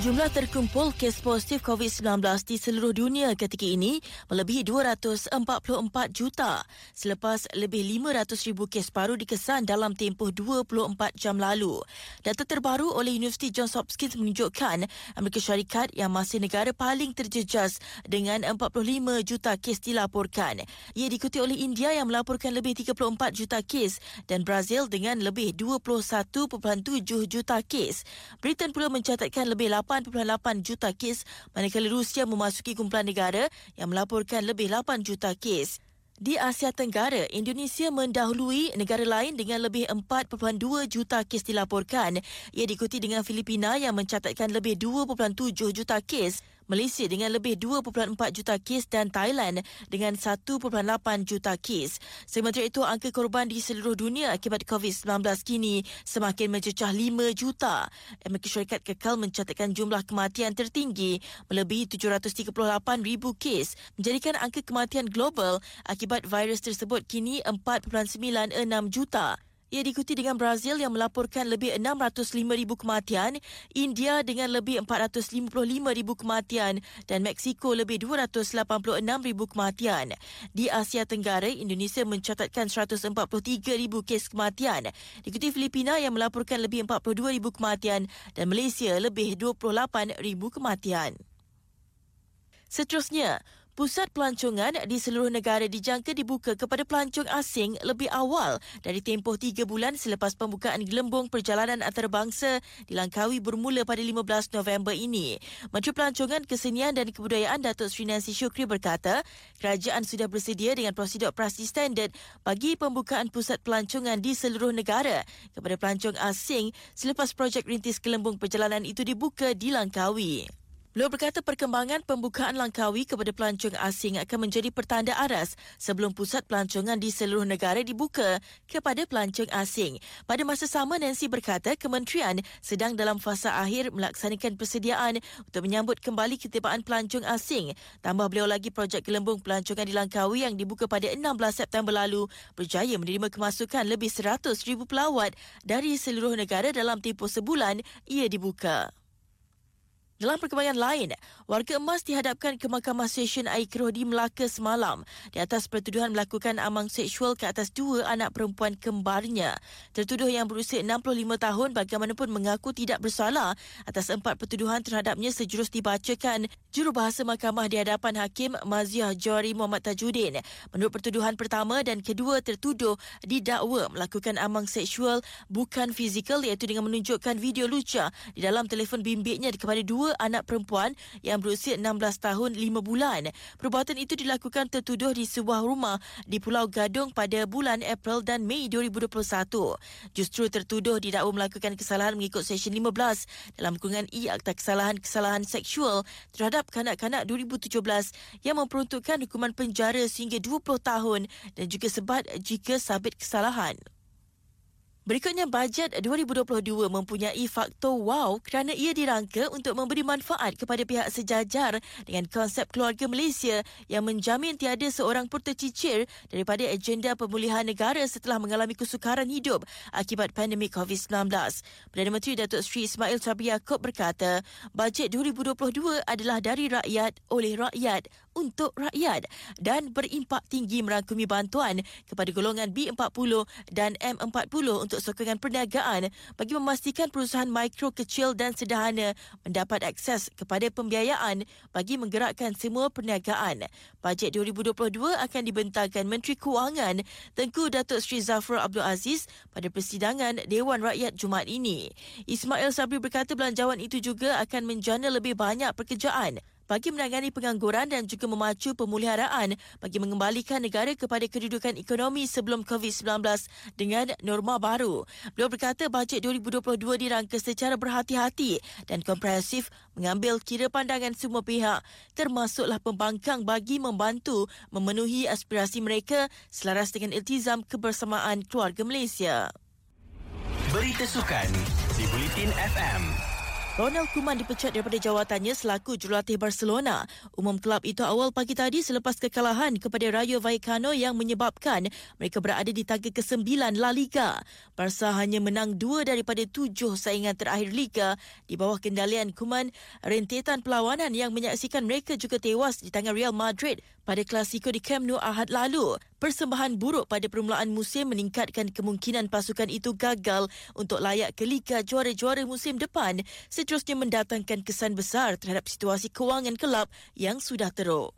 Jumlah terkumpul kes positif COVID-19 di seluruh dunia ketika ini melebihi 244 juta selepas lebih 500 ribu kes baru dikesan dalam tempoh 24 jam lalu. Data terbaru oleh Universiti Johns Hopkins menunjukkan Amerika Syarikat yang masih negara paling terjejas dengan 45 juta kes dilaporkan. Ia diikuti oleh India yang melaporkan lebih 34 juta kes dan Brazil dengan lebih 21.7 juta kes. Britain pula mencatatkan lebih 8.8 juta kes manakala Rusia memasuki kumpulan negara yang melaporkan lebih 8 juta kes. Di Asia Tenggara, Indonesia mendahului negara lain dengan lebih 4.2 juta kes dilaporkan. Ia diikuti dengan Filipina yang mencatatkan lebih 2.7 juta kes, Malaysia dengan lebih 2.4 juta kes dan Thailand dengan 1.8 juta kes. Sementara itu, angka korban di seluruh dunia akibat COVID-19 kini semakin mencecah 5 juta. Amerika Syarikat kekal mencatatkan jumlah kematian tertinggi melebihi 738 ribu kes, menjadikan angka kematian global akibat virus tersebut kini 4.96 juta. Ia diikuti dengan Brazil yang melaporkan lebih 605,000 kematian, India dengan lebih 455,000 kematian dan Mexico lebih 286,000 kematian. Di Asia Tenggara, Indonesia mencatatkan 143,000 kes kematian. Diikuti Filipina yang melaporkan lebih 42,000 kematian dan Malaysia lebih 28,000 kematian. Seterusnya, Pusat pelancongan di seluruh negara dijangka dibuka kepada pelancong asing lebih awal dari tempoh tiga bulan selepas pembukaan gelembung perjalanan antarabangsa di Langkawi bermula pada 15 November ini. Menteri Pelancongan, Kesenian dan Kebudayaan Datuk Sri Nancy Syukri berkata, kerajaan sudah bersedia dengan prosedur operasi standard bagi pembukaan pusat pelancongan di seluruh negara kepada pelancong asing selepas projek rintis gelembung perjalanan itu dibuka di Langkawi. Beliau berkata perkembangan pembukaan Langkawi kepada pelancong asing akan menjadi pertanda aras sebelum pusat pelancongan di seluruh negara dibuka kepada pelancong asing. Pada masa sama, Nancy berkata kementerian sedang dalam fasa akhir melaksanakan persediaan untuk menyambut kembali ketibaan pelancong asing. Tambah beliau lagi projek gelembung pelancongan di Langkawi yang dibuka pada 16 September lalu berjaya menerima kemasukan lebih 100,000 pelawat dari seluruh negara dalam tempoh sebulan ia dibuka. Dalam perkembangan lain, warga emas dihadapkan ke Mahkamah Session Air Keruh di Melaka semalam di atas pertuduhan melakukan amang seksual ke atas dua anak perempuan kembarnya. Tertuduh yang berusia 65 tahun bagaimanapun mengaku tidak bersalah atas empat pertuduhan terhadapnya sejurus dibacakan jurubahasa mahkamah di hadapan Hakim Maziah Jawari Muhammad Tajuddin. Menurut pertuduhan pertama dan kedua tertuduh didakwa melakukan amang seksual bukan fizikal iaitu dengan menunjukkan video luca di dalam telefon bimbitnya kepada dua anak perempuan yang berusia 16 tahun 5 bulan. Perbuatan itu dilakukan tertuduh di sebuah rumah di Pulau Gadung pada bulan April dan Mei 2021. Justru tertuduh didakwa melakukan kesalahan mengikut Seksyen 15 dalam kurungan E Akta Kesalahan-Kesalahan Seksual terhadap kanak-kanak 2017 yang memperuntukkan hukuman penjara sehingga 20 tahun dan juga sebat jika sabit kesalahan. Berikutnya, bajet 2022 mempunyai faktor wow kerana ia dirangka untuk memberi manfaat kepada pihak sejajar dengan konsep keluarga Malaysia yang menjamin tiada seorang pun tercicir daripada agenda pemulihan negara setelah mengalami kesukaran hidup akibat pandemik COVID-19. Perdana Menteri Datuk Sri Ismail Sabri Yaakob berkata, bajet 2022 adalah dari rakyat oleh rakyat untuk rakyat dan berimpak tinggi merangkumi bantuan kepada golongan B40 dan M40 untuk sokongan perniagaan bagi memastikan perusahaan mikro kecil dan sederhana mendapat akses kepada pembiayaan bagi menggerakkan semua perniagaan. Bajet 2022 akan dibentangkan Menteri Kewangan Tengku Datuk Sri Zafrul Abdul Aziz pada persidangan Dewan Rakyat Jumaat ini. Ismail Sabri berkata belanjawan itu juga akan menjana lebih banyak pekerjaan bagi menangani pengangguran dan juga memacu pemuliharaan bagi mengembalikan negara kepada kedudukan ekonomi sebelum COVID-19 dengan norma baru. Beliau berkata bajet 2022 dirangka secara berhati-hati dan komprehensif mengambil kira pandangan semua pihak termasuklah pembangkang bagi membantu memenuhi aspirasi mereka selaras dengan iltizam kebersamaan keluarga Malaysia. Berita Sukan di Bulletin FM. Ronald Koeman dipecat daripada jawatannya selaku jurulatih Barcelona. Umum kelab itu awal pagi tadi selepas kekalahan kepada Rayo Vallecano yang menyebabkan mereka berada di tangga ke-9 La Liga. Barca hanya menang dua daripada tujuh saingan terakhir Liga di bawah kendalian Koeman. Rentetan perlawanan yang menyaksikan mereka juga tewas di tangan Real Madrid pada Klasiko di Camp Nou Ahad lalu. Persembahan buruk pada permulaan musim meningkatkan kemungkinan pasukan itu gagal untuk layak ke Liga juara-juara musim depan seterusnya mendatangkan kesan besar terhadap situasi kewangan kelab yang sudah teruk.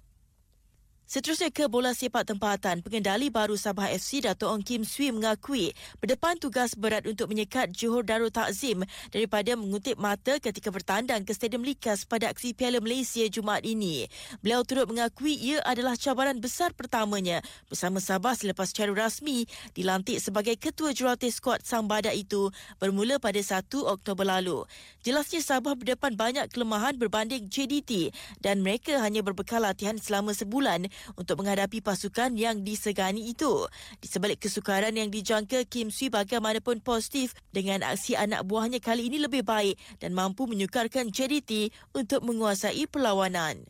Seterusnya ke bola sepak tempatan, pengendali baru Sabah FC Dato' Ong Kim Swee mengakui berdepan tugas berat untuk menyekat Johor Darul Takzim daripada mengutip mata ketika bertandang ke Stadium Likas pada aksi Piala Malaysia Jumaat ini. Beliau turut mengakui ia adalah cabaran besar pertamanya bersama Sabah selepas secara rasmi dilantik sebagai ketua jurulatih skuad Sang Badak itu bermula pada 1 Oktober lalu. Jelasnya Sabah berdepan banyak kelemahan berbanding JDT dan mereka hanya berbekal latihan selama sebulan untuk menghadapi pasukan yang disegani itu. Di sebalik kesukaran yang dijangka, Kim Sui bagaimanapun positif dengan aksi anak buahnya kali ini lebih baik dan mampu menyukarkan JDT untuk menguasai perlawanan.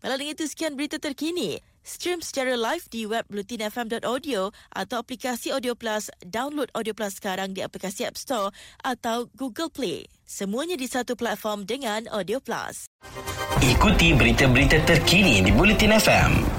Kalau dengan itu sekian berita terkini. Stream secara live di web blutinfm.audio atau aplikasi Audio Plus. Download Audio Plus sekarang di aplikasi App Store atau Google Play. Semuanya di satu platform dengan Audio Plus. Ikuti berita-berita terkini di Bulletin FM.